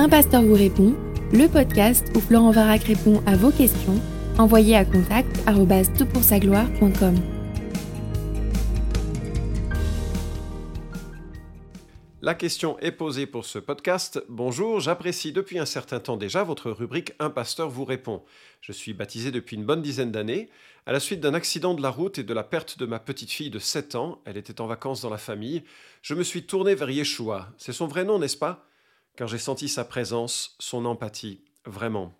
Un pasteur vous répond, le podcast où Florent Varac répond à vos questions, envoyez à contact gloire.com La question est posée pour ce podcast. Bonjour, j'apprécie depuis un certain temps déjà votre rubrique Un pasteur vous répond. Je suis baptisé depuis une bonne dizaine d'années. À la suite d'un accident de la route et de la perte de ma petite fille de 7 ans, elle était en vacances dans la famille, je me suis tourné vers Yeshua. C'est son vrai nom, n'est-ce pas? Car j'ai senti sa présence, son empathie, vraiment.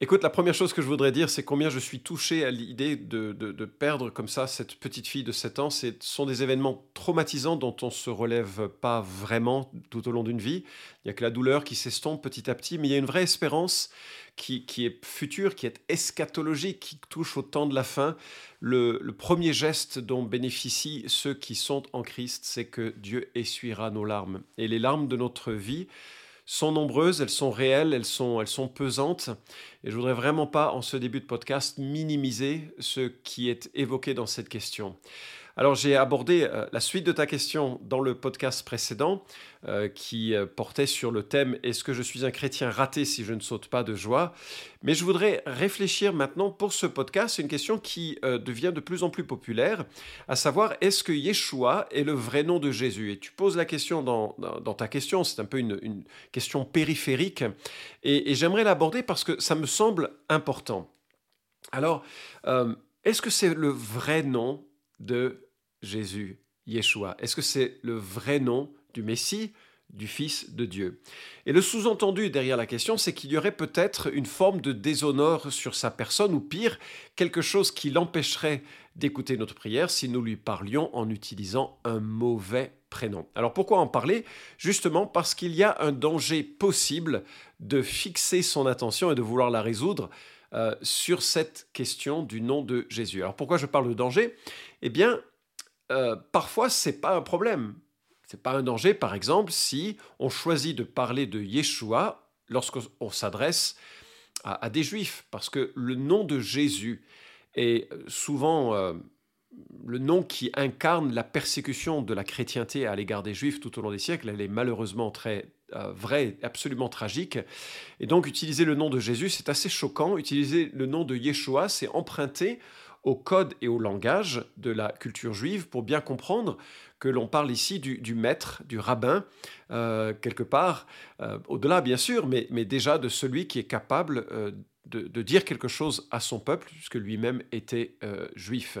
Écoute, la première chose que je voudrais dire, c'est combien je suis touché à l'idée de, perdre comme ça cette petite fille de 7 ans. Ce sont des événements traumatisants dont on ne se relève pas vraiment tout au long d'une vie. Il n'y a que la douleur qui s'estompe petit à petit, mais il y a une vraie espérance qui, est future, qui est eschatologique, qui touche au temps de la fin. Le, le premier geste dont bénéficient ceux qui sont en Christ, c'est que Dieu essuiera nos larmes. Et les larmes de notre vie, sont nombreuses, elles sont réelles, elles sont, elles sont pesantes. Et je voudrais vraiment pas, en ce début de podcast, minimiser ce qui est évoqué dans cette question. Alors j'ai abordé euh, la suite de ta question dans le podcast précédent euh, qui euh, portait sur le thème Est-ce que je suis un chrétien raté si je ne saute pas de joie? Mais je voudrais réfléchir maintenant pour ce podcast, une question qui devient de plus en plus populaire, à savoir est-ce que Yeshua est le vrai nom de Jésus? Et tu poses la question dans, ta question, c'est un peu une, question périphérique, et, j'aimerais l'aborder parce que ça me semble important. Alors, est-ce que c'est le vrai nom de Jésus, Yeshua. Est-ce que c'est le vrai nom du Messie, du Fils de Dieu? Et le sous-entendu derrière la question, c'est qu'il y aurait peut-être une forme de déshonneur sur sa personne, ou pire, quelque chose qui l'empêcherait d'écouter notre prière si nous lui parlions en utilisant un mauvais prénom. Alors pourquoi en parler? Justement parce qu'il y a un danger possible de fixer son attention et de vouloir la résoudre euh, sur cette question du nom de Jésus. Alors pourquoi je parle de danger? Eh bien, euh, parfois, c'est pas un problème. C'est pas un danger, par exemple, si on choisit de parler de Yeshua lorsqu'on s'adresse à, des juifs, parce que le nom de Jésus est souvent euh, le nom qui incarne la persécution de la chrétienté à l'égard des juifs tout au long des siècles. Elle est malheureusement très vrai, absolument tragique. Et donc utiliser le nom de Jésus, c'est assez choquant. Utiliser le nom de Yeshua, c'est emprunter au code et au langage de la culture juive pour bien comprendre que l'on parle ici du, maître, du rabbin, euh, quelque part, euh, au-delà bien sûr, mais, déjà de celui qui est capable de, dire quelque chose à son peuple, puisque lui-même était euh, juif.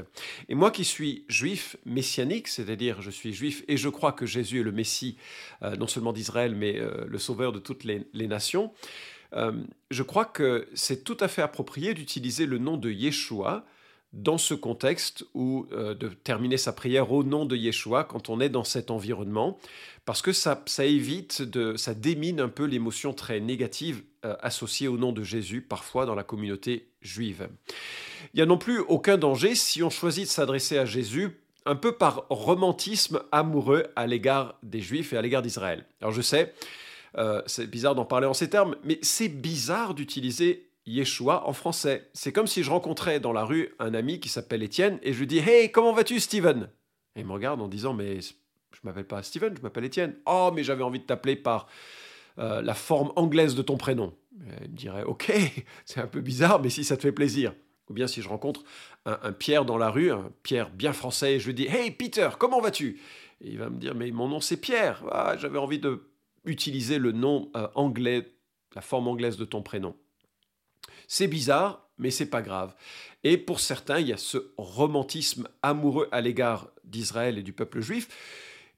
Et moi qui suis juif messianique, c'est-à-dire je suis juif et je crois que Jésus est le Messie, euh, non seulement d'Israël, mais euh, le sauveur de toutes les, nations, je crois que c'est tout à fait approprié d'utiliser le nom de Yeshua dans ce contexte ou de terminer sa prière au nom de Yeshua quand on est dans cet environnement, parce que ça, ça évite, de, ça démine un peu l'émotion très négative euh, associée au nom de Jésus, parfois dans la communauté juive. Il n'y a non plus aucun danger si on choisit de s'adresser à Jésus un peu par romantisme amoureux à l'égard des Juifs et à l'égard d'Israël. Alors je sais, euh, c'est bizarre d'en parler en ces termes, mais c'est bizarre d'utiliser Yeshua en français. C'est comme si je rencontrais dans la rue un ami qui s'appelle Étienne et je lui dis Hey, comment vas-tu, Steven? Et il me regarde en disant Mais je m'appelle pas Steven, je m'appelle Étienne. Oh, mais j'avais envie de t'appeler par euh, la forme anglaise de ton prénom. il me dirait Ok, c'est un peu bizarre, mais si ça te fait plaisir. Ou bien si je rencontre un, Pierre dans la rue, un Pierre bien français, et je lui dis Hey, Peter, comment vas-tu? Et il va me dire Mais mon nom c'est Pierre. Ah, j'avais envie de utiliser le nom euh, anglais, la forme anglaise de ton prénom. C'est bizarre, mais c'est pas grave. Et pour certains, il y a ce romantisme amoureux à l'égard d'Israël et du peuple juif.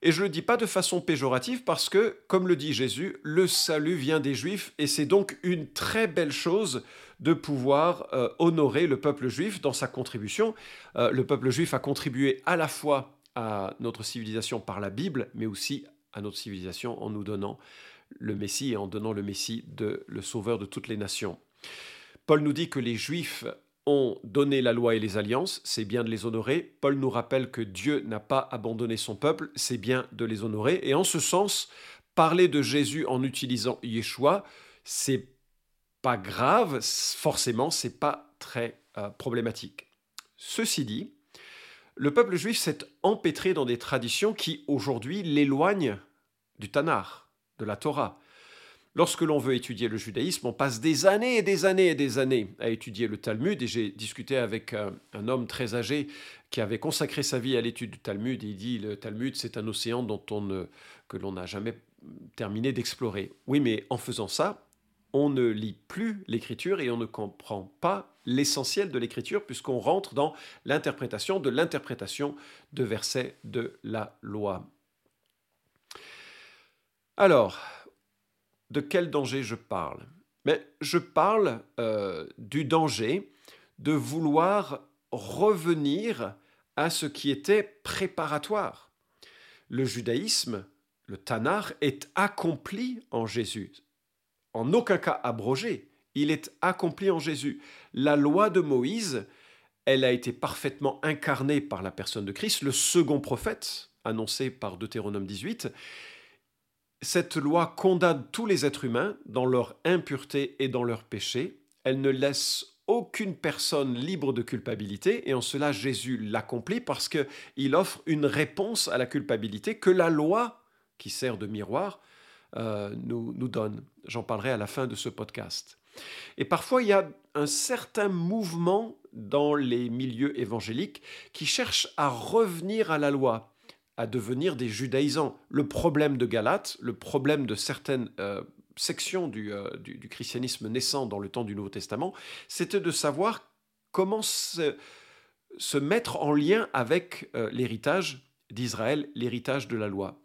Et je ne le dis pas de façon péjorative parce que, comme le dit Jésus, le salut vient des Juifs et c'est donc une très belle chose de pouvoir euh, honorer le peuple juif dans sa contribution. Euh, le peuple juif a contribué à la fois à notre civilisation par la Bible, mais aussi à notre civilisation en nous donnant le Messie et en donnant le Messie de le Sauveur de toutes les nations. Paul nous dit que les Juifs ont donné la loi et les alliances, c'est bien de les honorer. Paul nous rappelle que Dieu n'a pas abandonné son peuple, c'est bien de les honorer. Et en ce sens, parler de Jésus en utilisant Yeshua, c'est pas grave, forcément, c'est pas très euh, problématique. Ceci dit, le peuple juif s'est empêtré dans des traditions qui aujourd'hui l'éloignent du Tanakh, de la Torah. Lorsque l'on veut étudier le judaïsme, on passe des années et des années et des années à étudier le Talmud. Et j'ai discuté avec un, homme très âgé qui avait consacré sa vie à l'étude du Talmud. Et il dit le Talmud, c'est un océan dont on ne, que l'on n'a jamais terminé d'explorer. Oui, mais en faisant ça, on ne lit plus l'écriture et on ne comprend pas l'essentiel de l'écriture puisqu'on rentre dans l'interprétation de l'interprétation de versets de la loi. Alors, quel danger je parle Mais je parle euh, du danger de vouloir revenir à ce qui était préparatoire. Le judaïsme, le Tanar, est accompli en Jésus. En aucun cas abrogé. Il est accompli en Jésus. La loi de Moïse, elle a été parfaitement incarnée par la personne de Christ, le second prophète, annoncé par Deutéronome 18, cette loi condamne tous les êtres humains dans leur impureté et dans leur péché. Elle ne laisse aucune personne libre de culpabilité, et en cela Jésus l'accomplit parce qu'il offre une réponse à la culpabilité que la loi, qui sert de miroir, euh, nous, nous donne. J'en parlerai à la fin de ce podcast. Et parfois, il y a un certain mouvement dans les milieux évangéliques qui cherche à revenir à la loi à devenir des judaïsants. Le problème de Galate, le problème de certaines euh, sections euh, du, du, christianisme naissant dans le temps du Nouveau Testament, c'était de savoir comment se, se, mettre en lien avec euh, l'héritage d'Israël, l'héritage de la loi.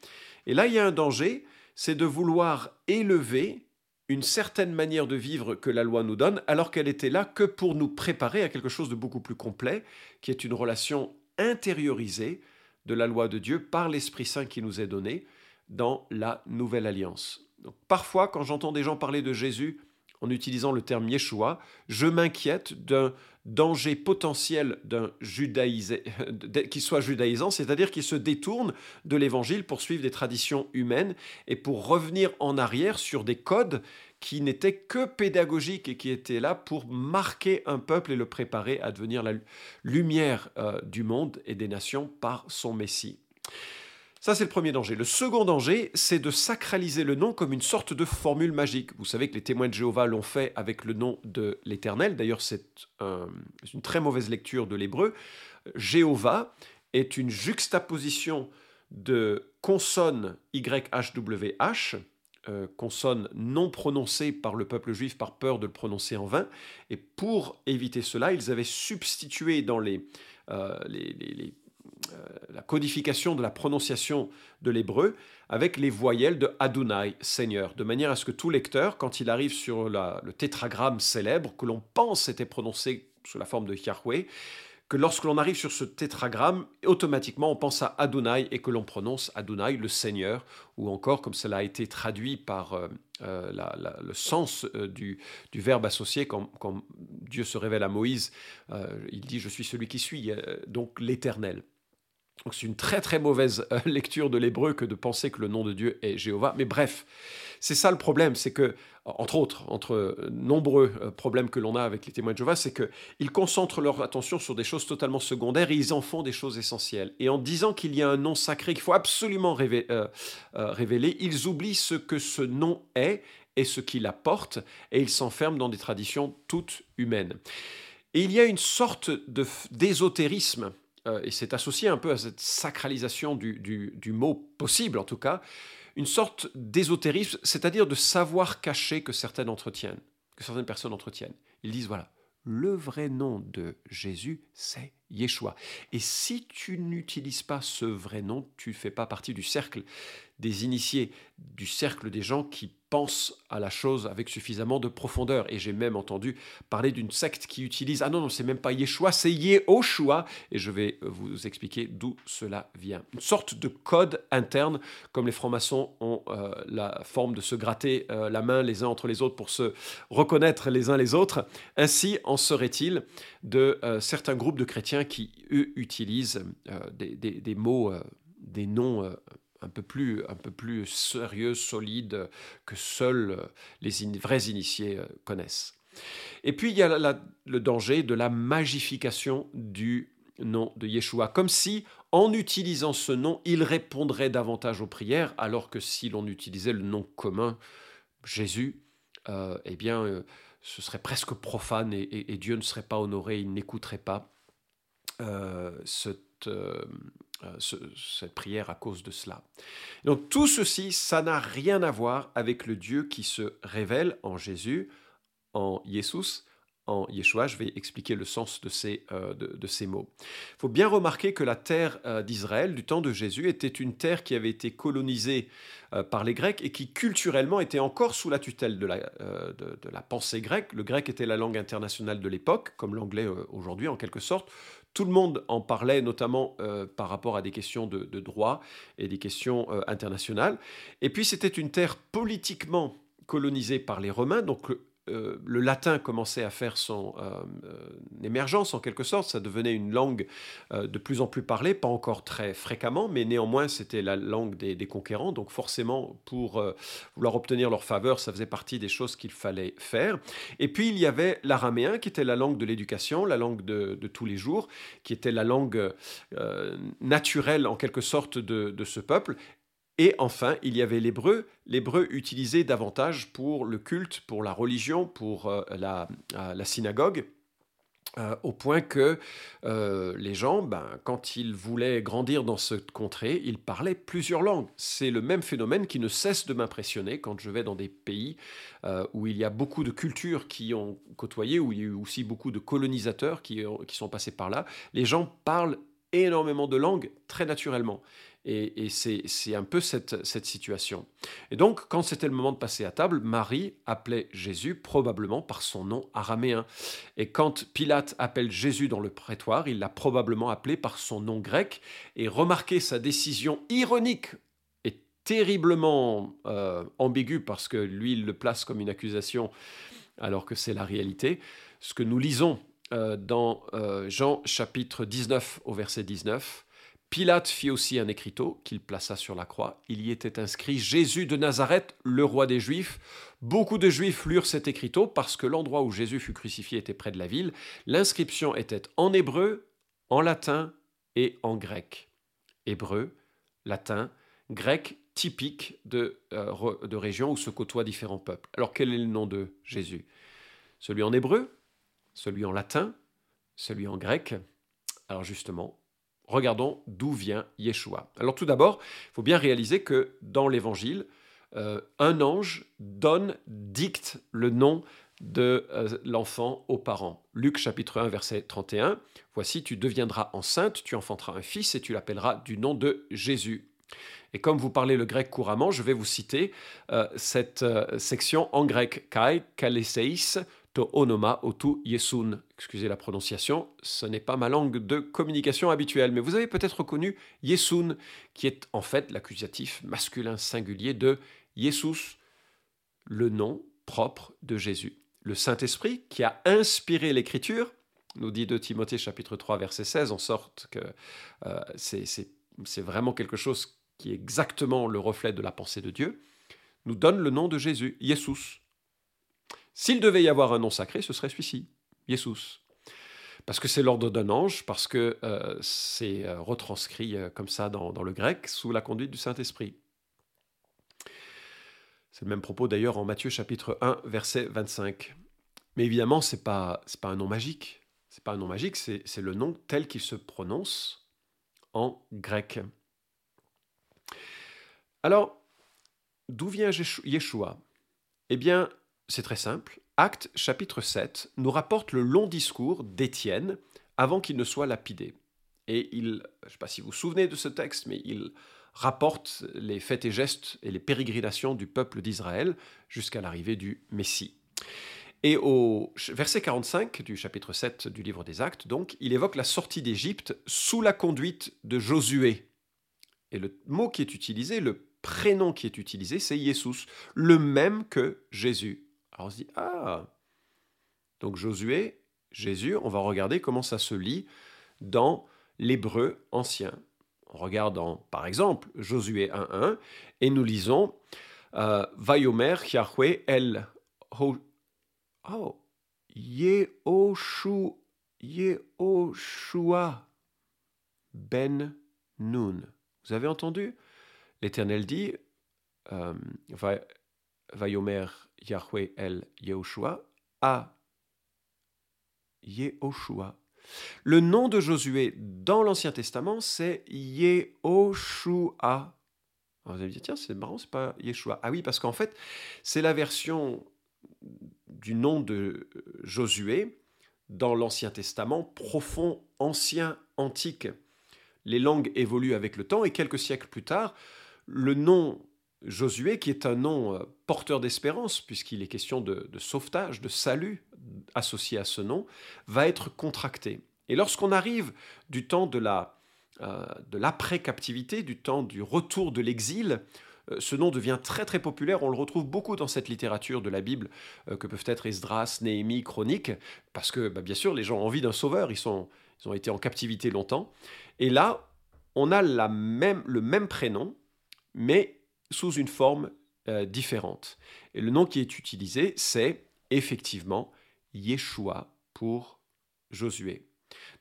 Et là, il y a un danger, c'est de vouloir élever une certaine manière de vivre que la loi nous donne, alors qu'elle était là que pour nous préparer à quelque chose de beaucoup plus complet, qui est une relation intériorisée de la loi de Dieu par l'Esprit Saint qui nous est donné dans la nouvelle alliance. Parfois, quand j'entends des gens parler de Jésus en utilisant le terme Yeshua, je m'inquiète d'un danger potentiel d'un qui soit judaïsant, c'est-à-dire qui se détourne de l'évangile pour suivre des traditions humaines et pour revenir en arrière sur des codes qui n'était que pédagogique et qui était là pour marquer un peuple et le préparer à devenir la lumière euh, du monde et des nations par son Messie. Ça, c'est le premier danger. Le second danger, c'est de sacraliser le nom comme une sorte de formule magique. Vous savez que les témoins de Jéhovah l'ont fait avec le nom de l'Éternel. D'ailleurs, c'est une très mauvaise lecture de l'hébreu. Jéhovah est une juxtaposition de consonnes YHWH, euh, consonne non prononcée par le peuple juif par peur de le prononcer en vain. Et pour éviter cela, ils avaient substitué dans les, euh, euh, la codification de la prononciation de l'hébreu avec les voyelles de Adonai, Seigneur, de manière à ce que tout lecteur, quand il arrive sur le tétragramme célèbre, que l'on pense était prononcé sous la forme de Yahweh, que lorsque l'on arrive sur ce tétragramme, automatiquement on pense à Adonai et que l'on prononce Adonai, le Seigneur, ou encore comme cela a été traduit par euh, euh, le sens euh, du, verbe associé quand, quand, Dieu se révèle à Moïse, il dit je suis celui qui suis, donc l'Éternel. Donc c'est une très très mauvaise lecture de l'hébreu que de penser que le nom de Dieu est Jéhovah. Mais bref, c'est ça le problème, c'est que, entre autres, entre nombreux euh, problèmes que l'on a avec les témoins de Jéhovah, c'est qu'ils concentrent leur attention sur des choses totalement secondaires et ils en font des choses essentielles. Et en disant qu'il y a un nom sacré qu'il faut absolument euh, euh, révéler, ils oublient ce que ce nom est et ce qu'il apporte, et ils s'enferment dans des traditions toutes humaines. Et il y a une sorte d'ésotérisme, et c'est associé un peu à cette sacralisation du, du mot possible en tout cas, une sorte d'ésotérisme, c'est-à-dire de savoir caché que certaines entretiennent, que certaines personnes entretiennent. Ils disent voilà, le vrai nom de Jésus, c'est Yeshua. Et si tu n'utilises pas ce vrai nom, tu ne fais pas partie du cercle des initiés, du cercle des gens qui pensent à la chose avec suffisamment de profondeur. Et j'ai même entendu parler d'une secte qui utilise, ah non, non, c'est même pas Yeshua, c'est Yehoshua. Et je vais vous expliquer d'où cela vient. Une sorte de code interne, comme les francs-maçons ont euh, la forme de se gratter euh, la main les uns entre les autres pour se reconnaître les uns les autres. Ainsi en serait-il de euh, certains groupes de chrétiens qui, eux, utilisent des, des, mots, des noms un peu plus, un peu plus sérieux, solide, que seuls les vrais initiés euh, connaissent. Et puis il y a le danger de la magification du nom de Yeshua, comme si en utilisant ce nom, il répondrait davantage aux prières, alors que si l'on utilisait le nom commun Jésus, eh bien, ce serait presque profane et, Dieu ne serait pas honoré, il n'écouterait pas cette, cette prière à cause de cela. Donc tout ceci, ça n'a rien à voir avec le Dieu qui se révèle en Jésus, en Jésus, en Yeshua. Je vais expliquer le sens de ces, euh, de, ces mots. Il faut bien remarquer que la terre euh, d'Israël du temps de Jésus était une terre qui avait été colonisée euh, par les Grecs et qui culturellement était encore sous la tutelle de la, de, la pensée grecque. Le grec était la langue internationale de l'époque, comme l'anglais aujourd'hui en quelque sorte. Tout le monde en parlait, notamment par rapport à des questions de, droit et des questions internationales. Et puis c'était une terre politiquement colonisée par les Romains, donc euh, le latin commençait à faire son euh, euh, émergence en quelque sorte, ça devenait une langue de plus en plus parlée, pas encore très fréquemment, mais néanmoins c'était la langue des, conquérants, donc forcément pour vouloir obtenir leur faveur, ça faisait partie des choses qu'il fallait faire. Et puis il y avait l'araméen qui était la langue de l'éducation, la langue de, tous les jours, qui était la langue naturelle en quelque sorte de ce peuple, et enfin, il y avait l'hébreu, l'hébreu utilisé davantage pour le culte, pour la religion, pour euh, la, euh, la, synagogue. Euh, au point que les gens, ben, quand ils voulaient grandir dans cette contrée, ils parlaient plusieurs langues. C'est le même phénomène qui ne cesse de m'impressionner quand je vais dans des pays où il y a beaucoup de cultures qui ont côtoyé, où il y a eu aussi beaucoup de colonisateurs qui, qui sont passés par là. Les gens parlent énormément de langues très naturellement. Et, c'est un peu cette, situation. Et donc, quand c'était le moment de passer à table, Marie appelait Jésus probablement par son nom araméen. Et quand Pilate appelle Jésus dans le prétoire, il l'a probablement appelé par son nom grec. Et remarquez sa décision ironique et terriblement euh, ambiguë, parce que lui, il le place comme une accusation alors que c'est la réalité. Ce que nous lisons euh, dans euh, Jean chapitre 19 au verset 19. Pilate fit aussi un écriteau qu'il plaça sur la croix. Il y était inscrit Jésus de Nazareth, le roi des Juifs. Beaucoup de Juifs lurent cet écriteau parce que l'endroit où Jésus fut crucifié était près de la ville. L'inscription était en hébreu, en latin et en grec. Hébreu, latin, grec typique de, euh, de régions où se côtoient différents peuples. Alors quel est le nom de Jésus? Celui en hébreu? Celui en latin Celui en grec Alors justement, regardons d'où vient Yeshua. Alors tout d'abord, il faut bien réaliser que dans l'Évangile, euh, un ange donne, dicte le nom de euh, l'enfant aux parents. Luc chapitre 1 verset 31, Voici, tu deviendras enceinte, tu enfanteras un fils et tu l'appelleras du nom de Jésus. Et comme vous parlez le grec couramment, je vais vous citer euh, cette section en grec, kai kaleseis to onoma otu yesun. Excusez la prononciation, ce n'est pas ma langue de communication habituelle, mais vous avez peut-être reconnu yesun, qui est en fait l'accusatif masculin singulier de Jesus, le nom propre de Jésus. Le Saint-Esprit qui a inspiré l'Écriture, nous dit 2 Timothée chapitre 3 verset 16, en sorte que euh, c'est vraiment quelque chose qui est exactement le reflet de la pensée de Dieu, nous donne le nom de Jésus, Jesus. S'il devait y avoir un nom sacré, ce serait celui-ci, Jesus. Parce que c'est l'ordre d'un ange, parce que euh, c'est euh, retranscrit euh, comme ça dans, le grec, sous la conduite du Saint-Esprit. C'est le même propos d'ailleurs en Matthieu chapitre 1, verset 25. Mais évidemment, ce n'est pas, pas un nom magique. C'est pas un nom magique, c'est le nom tel qu'il se prononce en grec. Alors, d'où vient Yeshua? Eh bien, c'est très simple. Acte chapitre 7 nous rapporte le long discours d'Étienne avant qu'il ne soit lapidé. Et il, je ne sais pas si vous vous souvenez de ce texte, mais il rapporte les faits et gestes et les pérégrinations du peuple d'Israël jusqu'à l'arrivée du Messie. Et au verset 45 du chapitre 7 du livre des Actes, donc, il évoque la sortie d'Égypte sous la conduite de Josué. Et le mot qui est utilisé, le prénom qui est utilisé, c'est Jesus, le même que Jésus. Alors on se dit, ah, donc Josué, Jésus, on va regarder comment ça se lit dans l'hébreu ancien. On regarde par exemple, Josué 1.1, et nous lisons euh, Vayomer Yahweh el ho, oh, Yehoshu, Yehoshua ben Nun. Vous avez entendu? L'Éternel dit, euh, Vayomer Yahweh El Yehoshua à Yehoshua. Le nom de Josué dans l'Ancien Testament, c'est Yehoshua. vous allez me dire, tiens, c'est marrant, c'est pas Yeshua. Ah oui, parce qu'en fait, c'est la version du nom de Josué dans l'Ancien Testament, profond, ancien, antique. Les langues évoluent avec le temps et quelques siècles plus tard, le nom Josué, qui est un nom euh, porteur d'espérance, puisqu'il est question de, sauvetage, de salut associé à ce nom, va être contracté. Et lorsqu'on arrive du temps de la euh, l'après-captivité, du temps du retour de l'exil, euh, ce nom devient très très populaire. On le retrouve beaucoup dans cette littérature de la Bible, que peuvent être Esdras, Néhémie, Chronique, parce que bah, bien sûr les gens ont envie d'un sauveur, ils, ils ont été en captivité longtemps. Et là, on a la même, le même prénom, mais sous une forme euh, différente. Et le nom qui est utilisé, c'est effectivement Yeshua pour Josué.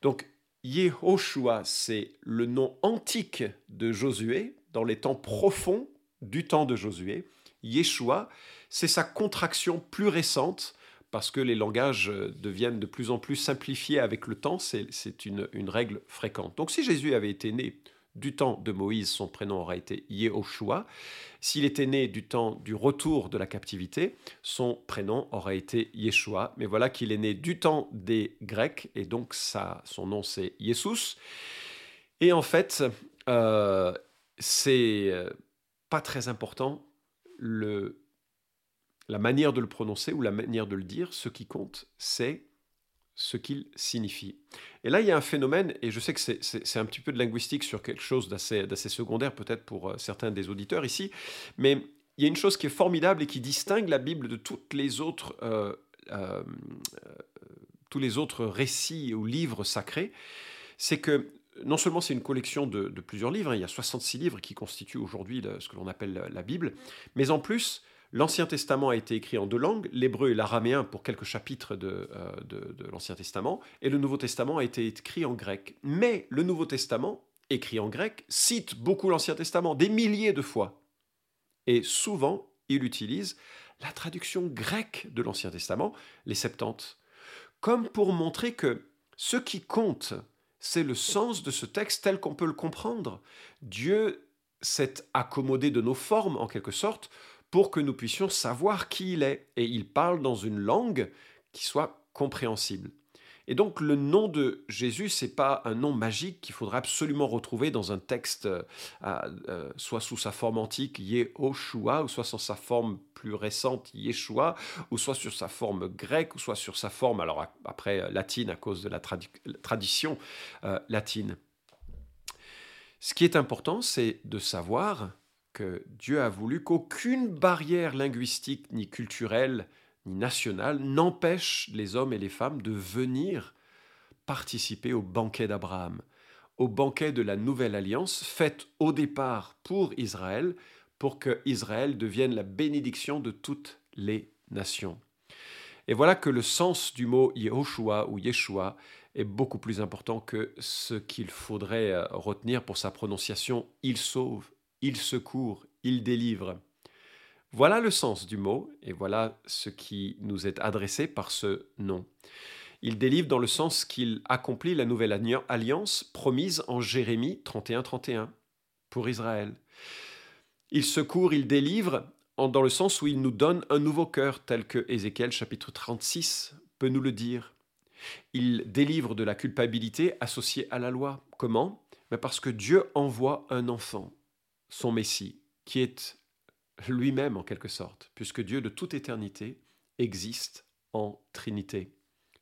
Donc Yehoshua, c'est le nom antique de Josué, dans les temps profonds du temps de Josué. Yeshua, c'est sa contraction plus récente, parce que les langages euh, deviennent de plus en plus simplifiés avec le temps, c'est une, une règle fréquente. Donc si Jésus avait été né du temps de Moïse, son prénom aurait été Yehoshua. S'il était né du temps du retour de la captivité, son prénom aurait été Yeshua. Mais voilà qu'il est né du temps des Grecs, et donc son nom c'est Jesus. Et en fait, euh, c'est euh, pas très important la manière de le prononcer ou la manière de le dire. Ce qui compte, c'est ce qu'il signifie. Et là, il y a un phénomène, et je sais que c'est un petit peu de linguistique sur quelque chose d'assez secondaire peut-être pour euh, certains des auditeurs ici, mais il y a une chose qui est formidable et qui distingue la Bible de toutes les autres, euh, euh, tous les autres récits ou livres sacrés, c'est que non seulement c'est une collection de, plusieurs livres, hein, il y a 66 livres qui constituent aujourd'hui ce que l'on appelle la Bible, mais en plus, L'Ancien Testament a été écrit en deux langues, l'hébreu et l'araméen pour quelques chapitres euh, de, l'Ancien Testament, et le Nouveau Testament a été écrit en grec. Mais le Nouveau Testament, écrit en grec, cite beaucoup l'Ancien Testament, des milliers de fois. Et souvent, il utilise la traduction grecque de l'Ancien Testament, les Septante, comme pour montrer que ce qui compte, c'est le sens de ce texte tel qu'on peut le comprendre. Dieu s'est accommodé de nos formes, en quelque sorte, pour que nous puissions savoir qui il est. Et il parle dans une langue qui soit compréhensible. Et donc le nom de Jésus, c'est pas un nom magique qu'il faudra absolument retrouver dans un texte, euh, euh, soit sous sa forme antique Yehoshua, ou soit sous sa forme plus récente Yeshua, ou soit sur sa forme grecque, ou soit sur sa forme, alors après euh, latine à cause de la tradition latine. Ce qui est important, c'est de savoir que Dieu a voulu qu'aucune barrière linguistique, ni culturelle, ni nationale n'empêche les hommes et les femmes de venir participer au banquet d'Abraham, au banquet de la nouvelle alliance faite au départ pour Israël, pour que Israël devienne la bénédiction de toutes les nations. Et voilà que le sens du mot Yehoshua ou Yeshua est beaucoup plus important que ce qu'il faudrait euh, retenir pour sa prononciation. Il sauve, il secourt, il délivre. Voilà le sens du mot et voilà ce qui nous est adressé par ce nom. Il délivre dans le sens qu'il accomplit la nouvelle alliance promise en Jérémie 31-31 pour Israël. Il secourt, il délivre dans le sens où il nous donne un nouveau cœur, tel que Ézéchiel chapitre 36 peut nous le dire. Il délivre de la culpabilité associée à la loi. Comment? Parce que Dieu envoie un enfant son Messie, qui est lui-même en quelque sorte, puisque Dieu de toute éternité existe en Trinité.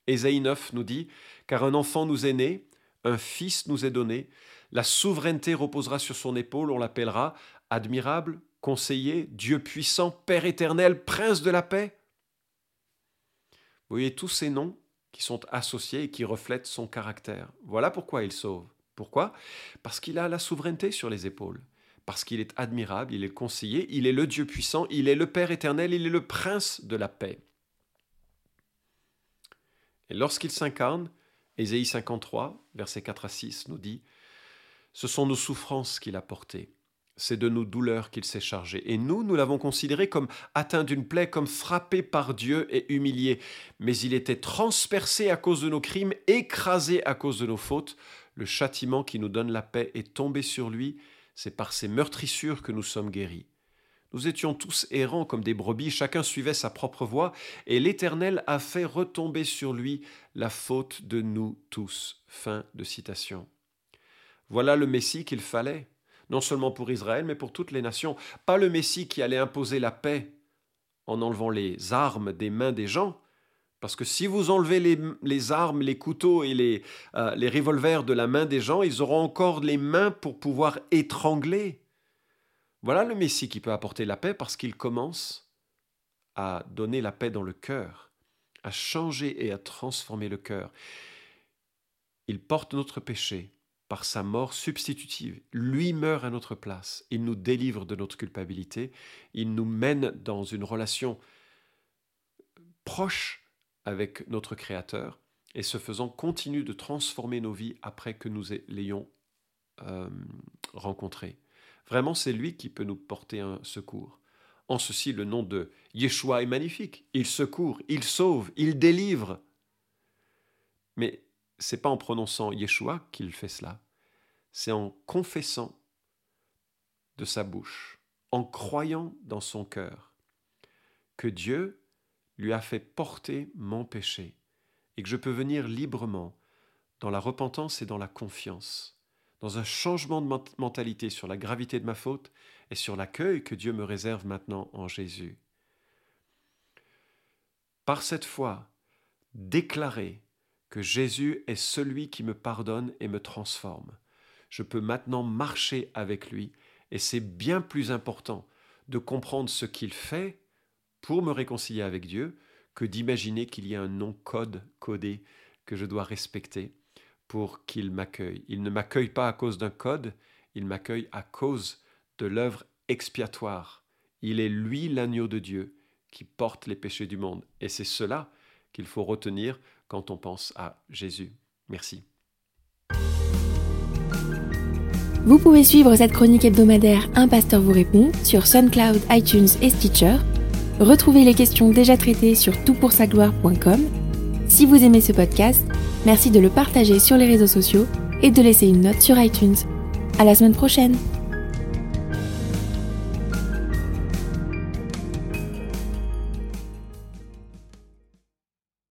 Ésaïe 9 nous dit, Car un enfant nous est né, un fils nous est donné, la souveraineté reposera sur son épaule, on l'appellera admirable, conseiller, Dieu puissant, Père éternel, prince de la paix. Vous voyez tous ces noms qui sont associés et qui reflètent son caractère. Voilà pourquoi il sauve. Pourquoi? Parce qu'il a la souveraineté sur les épaules parce qu'il est admirable, il est conseiller, il est le Dieu puissant, il est le Père éternel, il est le prince de la paix. Et lorsqu'il s'incarne, Ésaïe 53, versets 4 à 6 nous dit Ce sont nos souffrances qu'il a portées, c'est de nos douleurs qu'il s'est chargé. Et nous, nous l'avons considéré comme atteint d'une plaie, comme frappé par Dieu et humilié. Mais il était transpercé à cause de nos crimes, écrasé à cause de nos fautes. Le châtiment qui nous donne la paix est tombé sur lui. C'est par ses meurtrissures que nous sommes guéris. Nous étions tous errants comme des brebis, chacun suivait sa propre voie, et l'Éternel a fait retomber sur lui la faute de nous tous. Fin de citation. Voilà le Messie qu'il fallait non seulement pour Israël, mais pour toutes les nations. Pas le Messie qui allait imposer la paix en enlevant les armes des mains des gens, parce que si vous enlevez les, armes, les couteaux et les, euh, les revolvers de la main des gens, ils auront encore les mains pour pouvoir étrangler. Voilà le Messie qui peut apporter la paix parce qu'il commence à donner la paix dans le cœur, à changer et à transformer le cœur. Il porte notre péché, par sa mort substitutive. Lui meurt à notre place. Il nous délivre de notre culpabilité. Il nous mène dans une relation proche avec notre Créateur et ce faisant continue de transformer nos vies après que nous l'ayons euh, rencontré. Vraiment, c'est lui qui peut nous porter un secours. En ceci, le nom de Yeshua est magnifique. Il secourt, il sauve, il délivre. Mais c'est pas en prononçant Yeshua qu'il fait cela. C'est en confessant de sa bouche, en croyant dans son cœur, que Dieu lui a fait porter mon péché et que je peux venir librement dans la repentance et dans la confiance, dans un changement de mentalité sur la gravité de ma faute et sur l'accueil que Dieu me réserve maintenant en Jésus. Par cette foi, déclarer que Jésus est celui qui me pardonne et me transforme. Je peux maintenant marcher avec lui et c'est bien plus important de comprendre ce qu'il fait pour me réconcilier avec Dieu que d'imaginer qu'il y a un nom code codé que je dois respecter pour qu'il m'accueille. Il ne m'accueille pas à cause d'un code, il m'accueille à cause de l'œuvre expiatoire. Il est lui l'agneau de Dieu qui porte les péchés du monde. Et c'est cela qu'il faut retenir quand on pense à Jésus. Merci. Vous pouvez suivre cette chronique hebdomadaire Un pasteur vous répond sur SoundCloud, iTunes et Stitcher. Retrouvez les questions déjà traitées sur toutpoursagloire.com. Si vous aimez ce podcast, merci de le partager sur les réseaux sociaux et de laisser une note sur iTunes. À la semaine prochaine!